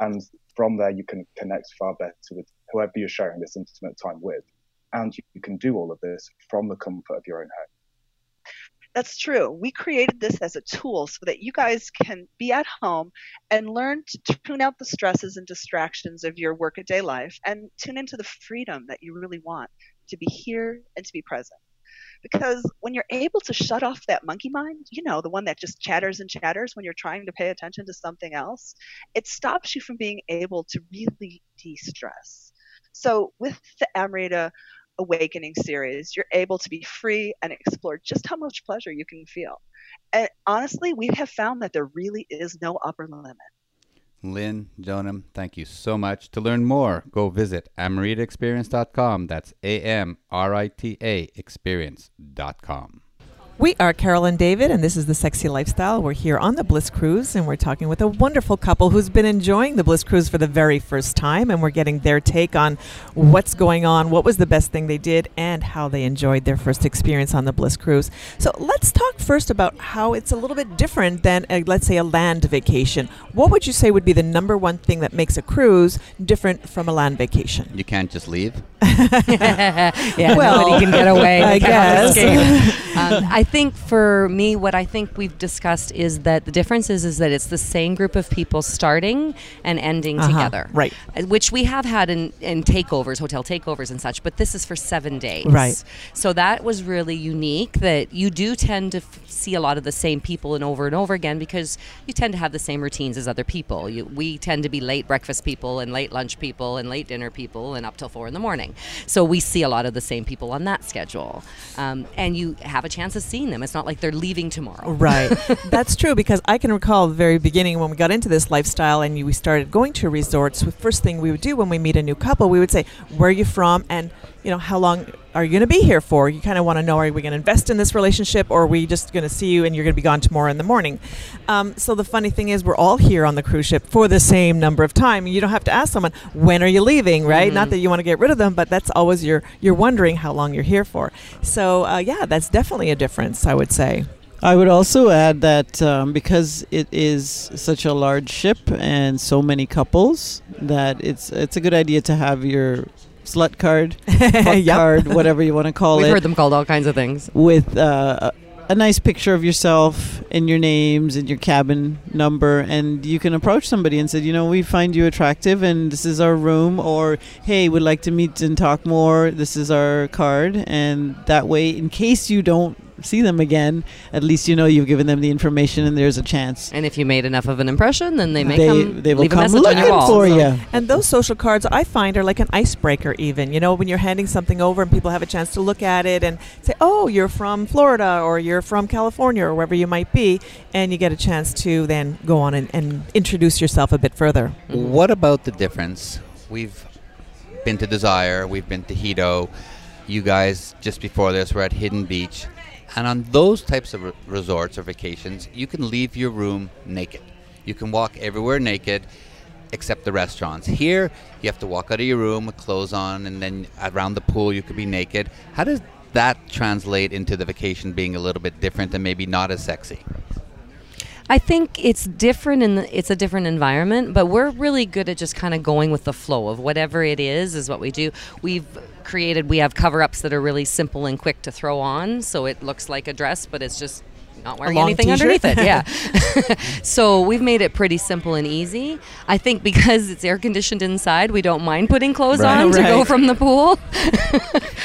And from there, you can connect far better with whoever you're sharing this intimate time with. And you, can do all of this from the comfort of your own home. That's true. We created this as a tool so that you guys can be at home and learn to tune out the stresses and distractions of your workaday life and tune into the freedom that you really want to be here and to be present. Because when you're able to shut off that monkey mind, you know, the one that just chatters and chatters when you're trying to pay attention to something else, it stops you from being able to really de stress. So, with the Amrita Awakening series, you're able to be free and explore just how much pleasure you can feel. And honestly, we have found that there really is no upper limit. Lynn, Jonam, thank you so much. To learn more, go visit amritaexperience.com. That's A M R I T A experience.com. We are Carol and David, and this is the Sexy Lifestyle. We're here on the Bliss Cruise, and we're talking with a wonderful couple who's been enjoying the Bliss Cruise for the very first time, and we're getting their take on what's going on, what was the best thing they did, and how they enjoyed their first experience on the Bliss Cruise. So let's talk first about how it's a little bit different than, a, let's say, a land vacation. What would you say would be the number one thing that makes a cruise different from a land vacation? You can't just leave. [laughs] yeah, Well, nobody can get away. I guess. [laughs] um, I think for me, what I think we've discussed is that the difference is, is that it's the same group of people starting and ending Uh-huh, together, right. Uh, Which we have had in, in takeovers, hotel takeovers, and such. But this is for seven days, Right. So that was really unique. That you do tend to f- see a lot of the same people and over and over again because you tend to have the same routines as other people. You, we tend to be late breakfast people and late lunch people and late dinner people and up till four in the morning. So we see a lot of the same people on that schedule, um, and you have a chance of seeing them. It's not like they're leaving tomorrow. Right. [laughs] That's true because I can recall the very beginning when we got into this lifestyle and we started going to resorts. The first thing we would do when we meet a new couple, we would say, "Where are you from?" and you know, how long are you going to be here for? You kind of want to know: Are we going to invest in this relationship, or are we just going to see you and you're going to be gone tomorrow in the morning? Um, so the funny thing is, we're all here on the cruise ship for the same number of time. You don't have to ask someone when are you leaving, right? Not that you want to get rid of them, but that's always you're you're wondering how long you're here for. So uh, yeah, that's definitely a difference, I would say. I would also add that um, because it is such a large ship and so many couples, that it's it's a good idea to have your slut card, [laughs] fuck Yep. card, whatever you want to call it. We've heard them called all kinds of things. with uh, a, a nice picture of yourself and your names and your cabin number, and you can approach somebody and say, you know, we find you attractive, and this is our room, or hey, we'd like to meet and talk more. This is our card, and that way, in case you don't see them again, at least you know you've given them the information, and there's a chance And if you made enough of an impression, then they may they come they will leave a come message on your wall. for So- you. And those social cards I find are like an icebreaker even. You know, when you're handing something over and people have a chance to look at it and say, "Oh, you're from Florida or you're from California or wherever you might be," and you get a chance to then go on and, and introduce yourself a bit further. Mm-hmm. What about the difference? We've been to Desire, we've been to Hedo. You guys, just before this, were at Hidden Beach. And on those types of re- resorts or vacations, you can leave your room naked. You can walk everywhere naked except the restaurants. Here, you have to walk out of your room with clothes on, and then around the pool, you could be naked. How does that translate into the vacation being a little bit different and maybe not as sexy? I think it's different in the, it's a different environment, but we're really good at just kind of going with the flow of whatever it is is what we do. We've created we have cover-ups that are really simple and quick to throw on, so it looks like a dress, but it's just not wearing anything t-shirt? underneath it. Yeah. [laughs] [laughs] so we've made it pretty simple and easy. I think because it's air conditioned inside, we don't mind putting clothes Right. on to go from the pool. [laughs]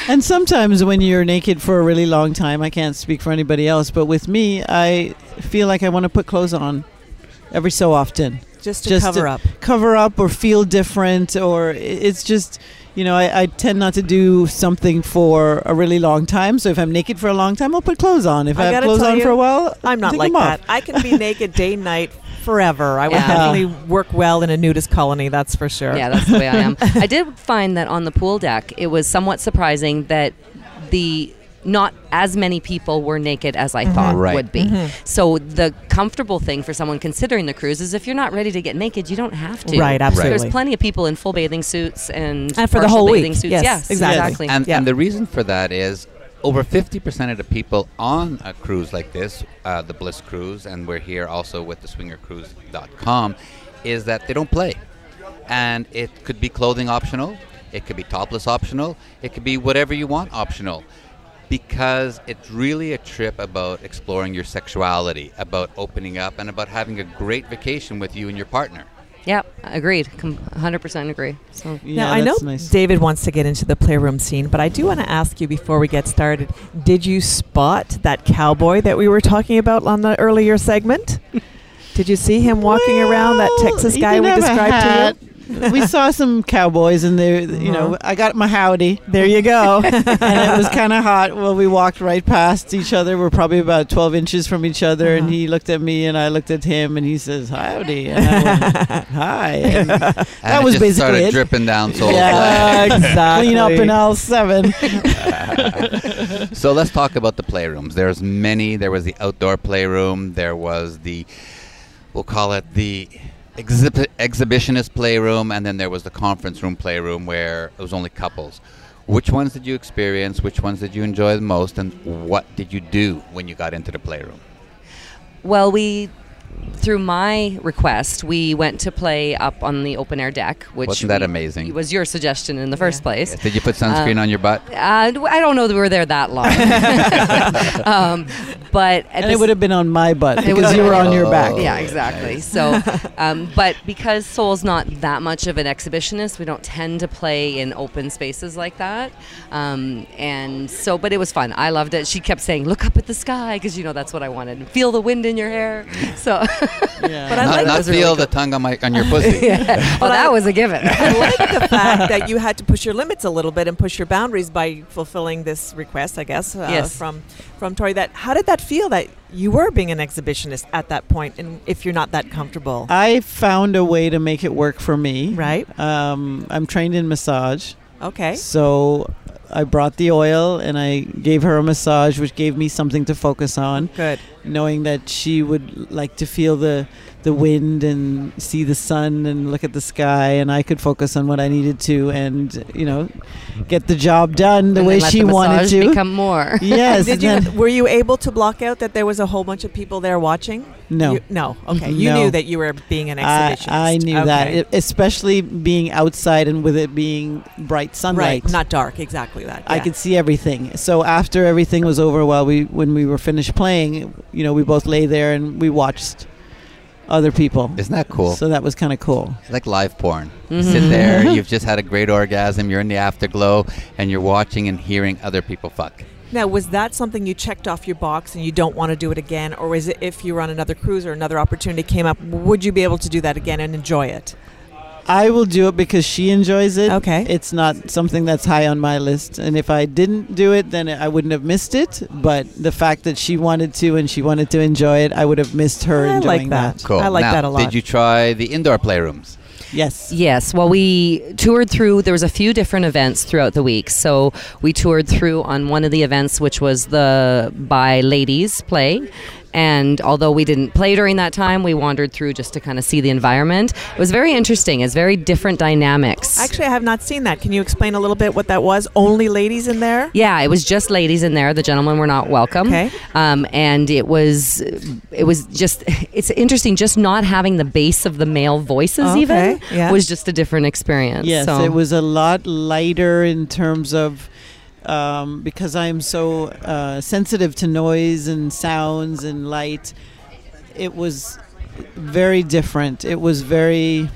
And sometimes when you're naked for a really long time, I can't speak for anybody else, but with me, I feel like I want to put clothes on every so often. Just to Just cover to up. Cover up or feel different, or it's just, you know, I, I tend not to do something for a really long time. So if I'm naked for a long time, I'll put clothes on. If I I, have clothes on you, for a while, I'm not like that. I can be naked day, and night, forever. I would Yeah. definitely work well in a nudist colony. That's for sure. Yeah, that's the way I am. [laughs] I did find that on the pool deck, it was somewhat surprising that the not as many people were naked as I thought Right. would be. So the comfortable thing for someone considering the cruise is if you're not ready to get naked, you don't have to. Right, absolutely. There's plenty of people in full bathing suits and, And for the partial whole week. bathing suits. Yes, Yes, exactly. exactly. And, Yeah. and the reason for that is over 50% of the people on a cruise like this, uh, the Bliss Cruise, and we're here also with the swingercruise.com, is that they don't play. And it could be clothing optional, it could be topless optional, it could be whatever you want optional. Because it's really a trip about exploring your sexuality, about opening up, and about having a great vacation with you and your partner. Yep, agreed. Com- 100% agree. So Yeah, now I know nice. David wants to get into the playroom scene, but I do want to ask you before we get started: Did you spot that cowboy that we were talking about on the earlier segment? [laughs] Did you see him walking around that Texas guy we described to hat. We saw some cowboys, and they, you know, Uh-huh. I got my howdy. There you go. [laughs] and it was kind of hot. Well, we walked right past each other. We're probably about 12 inches from each other, and Uh-huh. he looked at me, and I looked at him, and he says, "Howdy," and I went, [laughs] "Hi." And And That it was just basically started it. dripping down Soul's Yeah. exactly. Clean up in all seven. [laughs] so let's talk about the playrooms. There's many. There was the outdoor playroom. There was the, we'll call it the exhibit exhibitionist playroom, and then there was the conference room playroom where it was only couples. Which ones did you experience? Which ones did you enjoy the most? And what did you do when you got into the playroom? Well, we, through my request, we went to play up on the open air deck, which Wasn't that we- amazing? Was your suggestion in the first place? Did you put sunscreen Uh, on your butt? Uh, d- I don't know that we were there that long, [laughs] [laughs] um, but at And it would have been on my butt because you were on your back. Oh, yeah, exactly. So, um, but because Soul's not that much of an exhibitionist, we don't tend to play in open spaces like that. Um, and so, but it was fun. I loved it. She kept saying, "Look up at the sky," because you know that's what I wanted. Feel the wind in your hair. So, [laughs] Yeah. But I not like not those really feel cool. the tongue on my on your pussy. [laughs] well, that was a given. I [laughs] like the fact that you had to push your limits a little bit and push your boundaries by fulfilling this request, I guess, uh, Yes. from from Tori. That how did that feel that you were being an exhibitionist at that point, and if you're not that comfortable, I found a way to make it work for me. right? Um, I'm trained in massage. Okay, So I brought the oil and I gave her a massage, which gave me something to focus on, good. knowing that she would like to feel the the wind and see the sun and look at the sky, and I could focus on what I needed to, and you know, get the job done the And way then she the wanted massage to. become more. [laughs] yes. Did you? Were you able to block out that there was a whole bunch of people there watching? no. You- no. Okay. You No. knew that you were being an I, exhibitionist. I knew that, it, especially being outside and with it being bright sunlight. right, not dark. Exactly that. I could see everything. So after everything was over, while we when we were finished playing, you know, we both lay there and we watched other people. Isn't that cool? So that was kind of cool. It's like live porn. You Mhm. sit there, [laughs] you've just had a great orgasm, you're in the afterglow, and you're watching and hearing other people fuck. Now, was that something you checked off your box and you don't want to do it again, or is it if you were on another cruise or another opportunity came up, would you be able to do that again and enjoy it? I will do it because she enjoys it. Okay. It's not something that's high on my list. And if I didn't do it, then I wouldn't have missed it. But the fact that she wanted to and she wanted to enjoy it, I would have missed her I like enjoying that. Cool. I like Now, that a lot. Did you try the indoor playrooms? Yes. Yes. Well, we toured through. There was a few different events throughout the week. So we toured through on one of the events, which was the bi ladies play, And although we didn't play during that time, we wandered through just to kind of see the environment. It was very interesting. It's very different dynamics. Actually, I have not seen that. Can you explain a little bit what that was? Only ladies in there? Yeah, it was just ladies in there. The gentlemen were not welcome. Okay. Um, and it was, it was just, [laughs] it's interesting. Just not having the base of the male voices Okay, even yeah. was just a different experience. Yes, so. it was a lot lighter in terms of um, because I am so uh, sensitive to noise and sounds and light. It was very different. It was very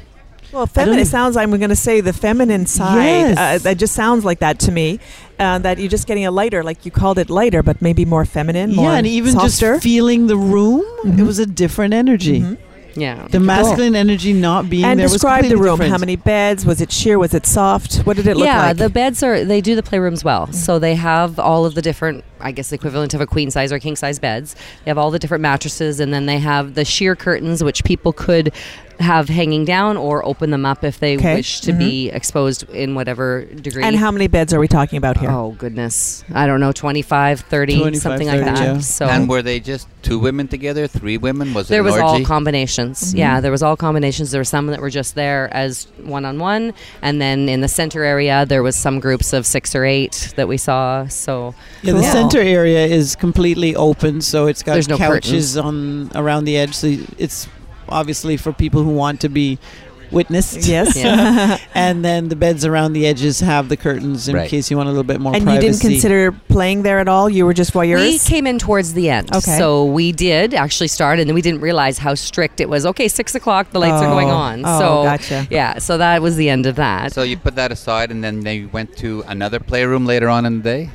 Well, feminine know. sounds. I'm going to say the feminine side. Yes. Uh, that just sounds like that to me. Uh, that you're just getting a lighter, like you called it lighter, but maybe more feminine, more yeah, and even softer. just feeling the room, it Mhm. was a different energy. Mhm. Yeah. The masculine energy not being and there was describe the room. different. How many beds? Was it sheer? Was it soft? What did it look yeah, like? Yeah, the beds are they do the playrooms well. Mm-hmm. So they have all of the different, I guess, the equivalent of a queen size or king size beds. They have all the different mattresses, and then they have the sheer curtains, which people could have hanging down or open them up if they Okay. wish to be mm-hmm. exposed in whatever degree. and how many beds are we talking about here? Oh goodness, I don't know, 25, 30, 25, something like that. yeah. So And were they just two women together, three women? Was it there an was all orgy? combinations. Mm-hmm. Yeah, there was all combinations. There were some that were just there as one on one, and then in the center area there was some groups of six or eight that we saw. So Yeah, the center area is completely open, so it's got There's no couches on around the edge. So it's obviously for people who want to be witnessed. [laughs] Yes. [laughs] Yeah. and then the beds around the edges have the curtains in Right. case you want a little bit more and privacy. you didn't consider playing there at all. You were just we voyeurs. came in towards the end. Okay. So we did actually start, and then we didn't realize how strict it was. Okay, six o'clock, the lights are oh. going Oh. on. Oh, so gotcha. yeah, so that was the end of that. So you put that aside, and then they went to another playroom later on in the day.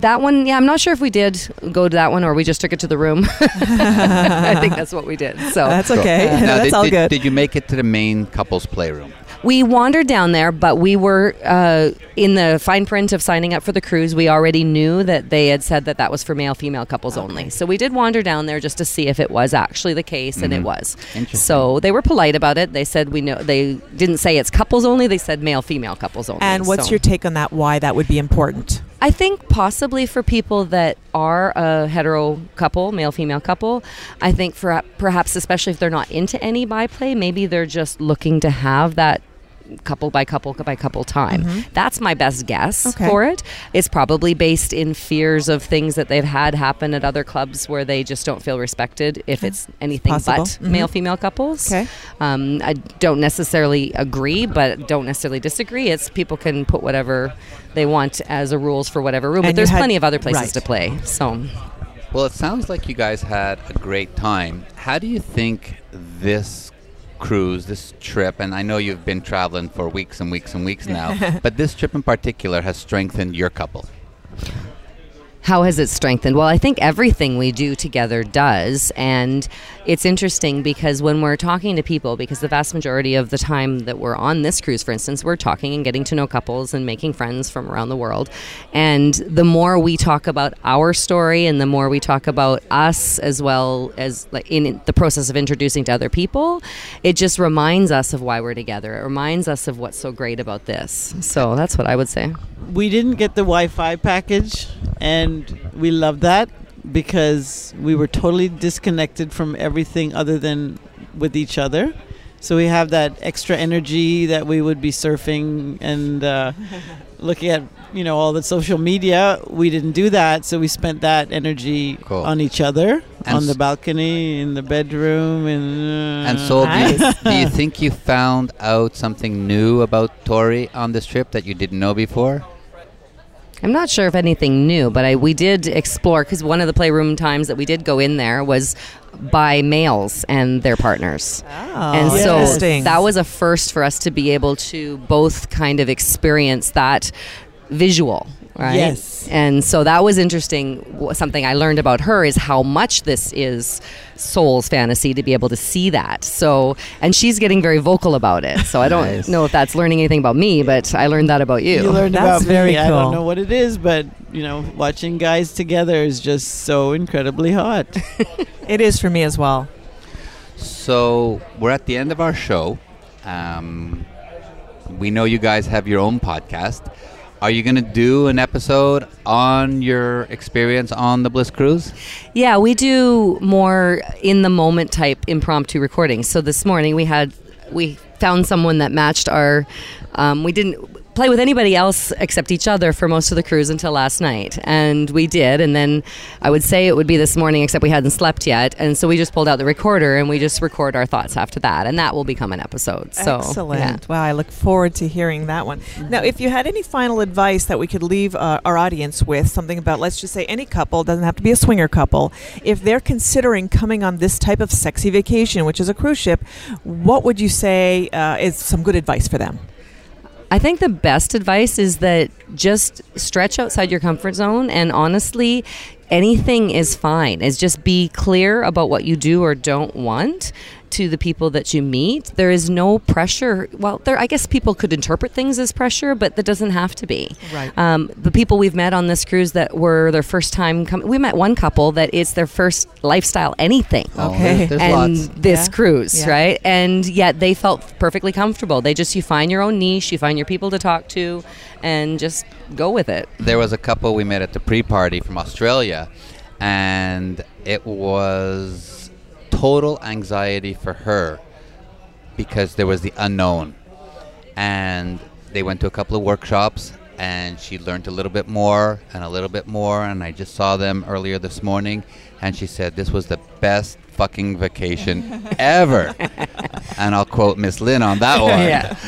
That one, yeah, I'm not sure if we did go to that one or we just took it to the room. [laughs] I think that's what we did. So That's okay. Now, [laughs] That's did, all did- good. Did you make it to the main couples playroom? We wandered down there, but we were uh, in the fine print of signing up for the cruise. We already knew that they had said that that was for male female couples only. So we did wander down there just to see if it was actually the case, and it Mhm. was. Interesting. So they were polite about it. They said we know. They didn't say it's couples only. They said male female couples only. and what's So your take on that? Why that would be important? I think possibly for people that are a hetero couple, male female couple, I think for perhaps especially if they're not into any byplay, maybe they're just looking to have that couple by couple by couple time. That's my best guess Okay. for it. It's probably based in fears of things that they've had happen at other clubs where they just don't feel respected if it's anything Possible. but Mhm. male female couples. Okay. Um, I don't necessarily agree, but don't necessarily disagree. It's people can put whatever they want as a rules for whatever room, And but there's had- plenty of other places right. to play. So Well, it sounds like you guys had a great time. How do you think this cruise, this trip, and I know you've been traveling for weeks and weeks and weeks now, [laughs] but this trip in particular has strengthened your couple? How has it strengthened? Well, I think everything we do together does. And it's interesting because when we're talking to people, because the vast majority of the time that we're on this cruise, for instance, we're talking and getting to know couples and making friends from around the world. And the more we talk about our story and the more we talk about us as well as like in the process of introducing to other people, it just reminds us of why we're together. It reminds us of what's so great about this. So that's what I would say. we didn't get the Wi-Fi package, and we love that because we were totally disconnected from everything other than with each other. So we have that extra energy that we would be surfing and uh, [laughs] looking at, you know, all the social media. We didn't do that, so we spent that energy Cool. on each other, And on the balcony, in the bedroom, and uh, And so, do, you, do you think you found out something new about Tori on this trip that you didn't know before? I'm not sure if anything new, but I, we did explore because one of the playroom times that we did go in there was bi males and their partners. Oh, and so that was a first for us to be able to both kind of experience that visual right Yes. and so that was interesting something i learned about her is how much this is soul's fantasy to be able to see that so and she's getting very vocal about it so i don't Nice. know if that's learning anything about me but i learned that about you You learned That's about very me. I don't know what it is, but you know, watching guys together is just so incredibly hot. [laughs] it is for me as well. So we're at the end of our show. Um, we know you guys have your own podcast. Are you going to do an episode on your experience on the Bliss Cruise? Yeah, we do more in the moment type impromptu recordings. So this morning we had we found someone that matched our. Um, we didn't play with anybody else except each other for most of the cruise until last night, and we did. And then I would say it would be this morning, except we hadn't slept yet, and so we just pulled out the recorder and we just record our thoughts after that, and that will become an episode. So Excellent. yeah. Wow, I look forward to hearing that one. Now, if you had any final advice that we could leave uh, our audience with, something about, let's just say, any couple, doesn't have to be a swinger couple, if they're considering coming on this type of sexy vacation, which is a cruise ship, what would you say uh, is some good advice for them? I think the best advice is that just stretch outside your comfort zone and honestly, anything is fine. Is just be clear about what you do or don't want to the people that you meet. There is no pressure. Well, there I guess people could interpret things as pressure, but that doesn't have to be. Right. Um, the people we've met on this cruise that were their first time coming, we met one couple that it's their first lifestyle anything Oh, Okay. there's, there's and lots. this Yeah. cruise, Yeah. right? And yet they felt perfectly comfortable. They just you find your own niche, you find your people to talk to, and just go with it. There was a couple we met at the pre-party from Australia, and it was total anxiety for her because there was the unknown. And they went to a couple of workshops and she learned a little bit more and a little bit more and I just saw them earlier this morning and she said this was the best fucking vacation [laughs] ever. and I'll quote Miss Lynn on that [laughs] one. Yeah.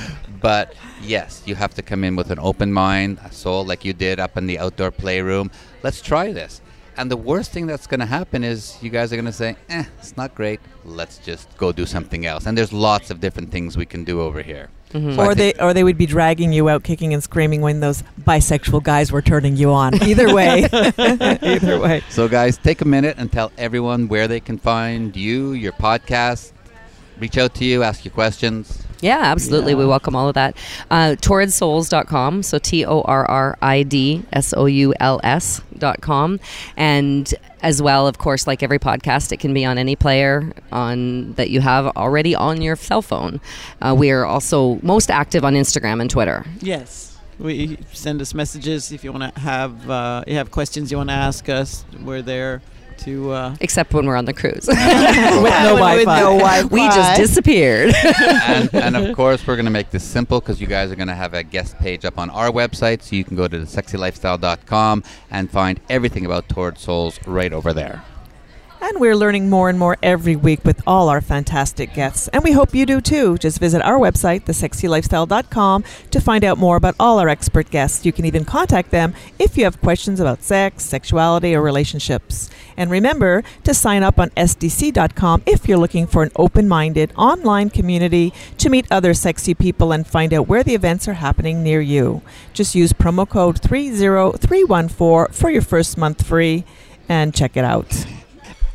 But yes, you have to come in with an open mind, a soul like you did up in the outdoor playroom. Let's try this. And the worst thing that's going to happen is you guys are going to say, eh, it's not great. Let's just go do something else. And there's lots of different things we can do over here. So or they or they would be dragging you out kicking and screaming when those bisexual guys were turning you on. [laughs] Either way. [laughs] Either way. So, guys, take a minute and tell everyone where they can find you, your podcast, reach out to you, ask you questions. Yeah, absolutely. We welcome all of that. Uh, torridsouls.com, so T O R R I D S O U L S.com. And as well, of course, like every podcast, it can be on any player on that you have already on your cell phone. Uh, we are also most active on Instagram and Twitter. Yes. We send us messages if you want to have uh, you have questions you want to ask us. We're there to. Uh, Except when we're on the cruise. [laughs] [laughs] With no Wi Fi. we just disappeared. [laughs] and, and of course, we're going to make this simple because you guys are going to have a guest page up on our website. So you can go to thesexylifestyle.com and find everything about Torrid Souls right over there. And we're learning more and more every week with all our fantastic guests. And we hope you do too. Just visit our website, thesexylifestyle.com, to find out more about all our expert guests. You can even contact them if you have questions about sex, sexuality, or relationships. And remember to sign up on sdc.com if you're looking for an open minded online community to meet other sexy people and find out where the events are happening near you. Just use promo code 30314 for your first month free and check it out.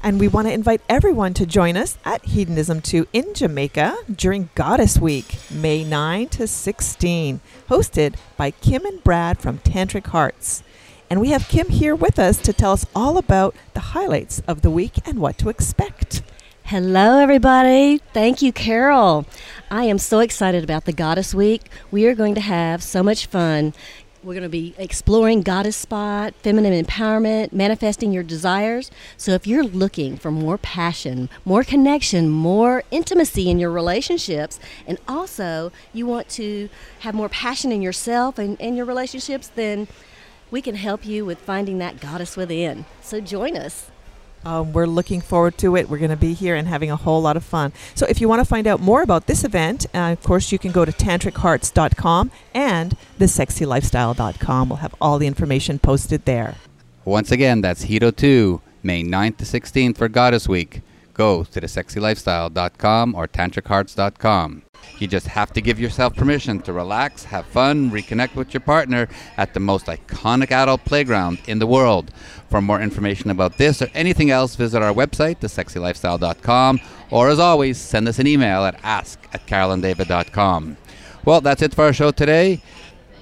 And we want to invite everyone to join us at Hedonism 2 in Jamaica during Goddess Week, May 9 to 16, hosted by Kim and Brad from Tantric Hearts. And we have Kim here with us to tell us all about the highlights of the week and what to expect. Hello, everybody. Thank you, Carol. I am so excited about the Goddess Week. We are going to have so much fun. We're going to be exploring Goddess Spot, feminine empowerment, manifesting your desires. So, if you're looking for more passion, more connection, more intimacy in your relationships, and also you want to have more passion in yourself and, in your relationships, then we can help you with finding that goddess within. So, join us. Um, we're looking forward to it. We're going to be here and having a whole lot of fun. So, if you want to find out more about this event, uh, of course, you can go to tantrichearts.com and thesexylifestyle.com. We'll have all the information posted there. Once again, that's Hedo 2, May 9th to 16th for Goddess Week. Go to thesexylifestyle.com or tantrichearts.com. You just have to give yourself permission to relax, have fun, reconnect with your partner at the most iconic adult playground in the world. For more information about this or anything else, visit our website, thesexylifestyle.com, or as always, send us an email at ask at carolanddavid.com. Well, that's it for our show today.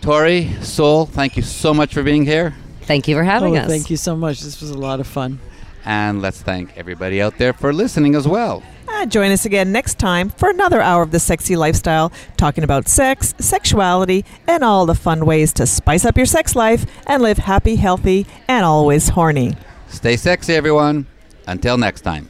Tori, Soul, thank you so much for being here. Thank you for having oh, us. Thank you so much. This was a lot of fun. And let's thank everybody out there for listening as well. And join us again next time for another hour of the sexy lifestyle, talking about sex, sexuality, and all the fun ways to spice up your sex life and live happy, healthy, and always horny. Stay sexy, everyone. Until next time.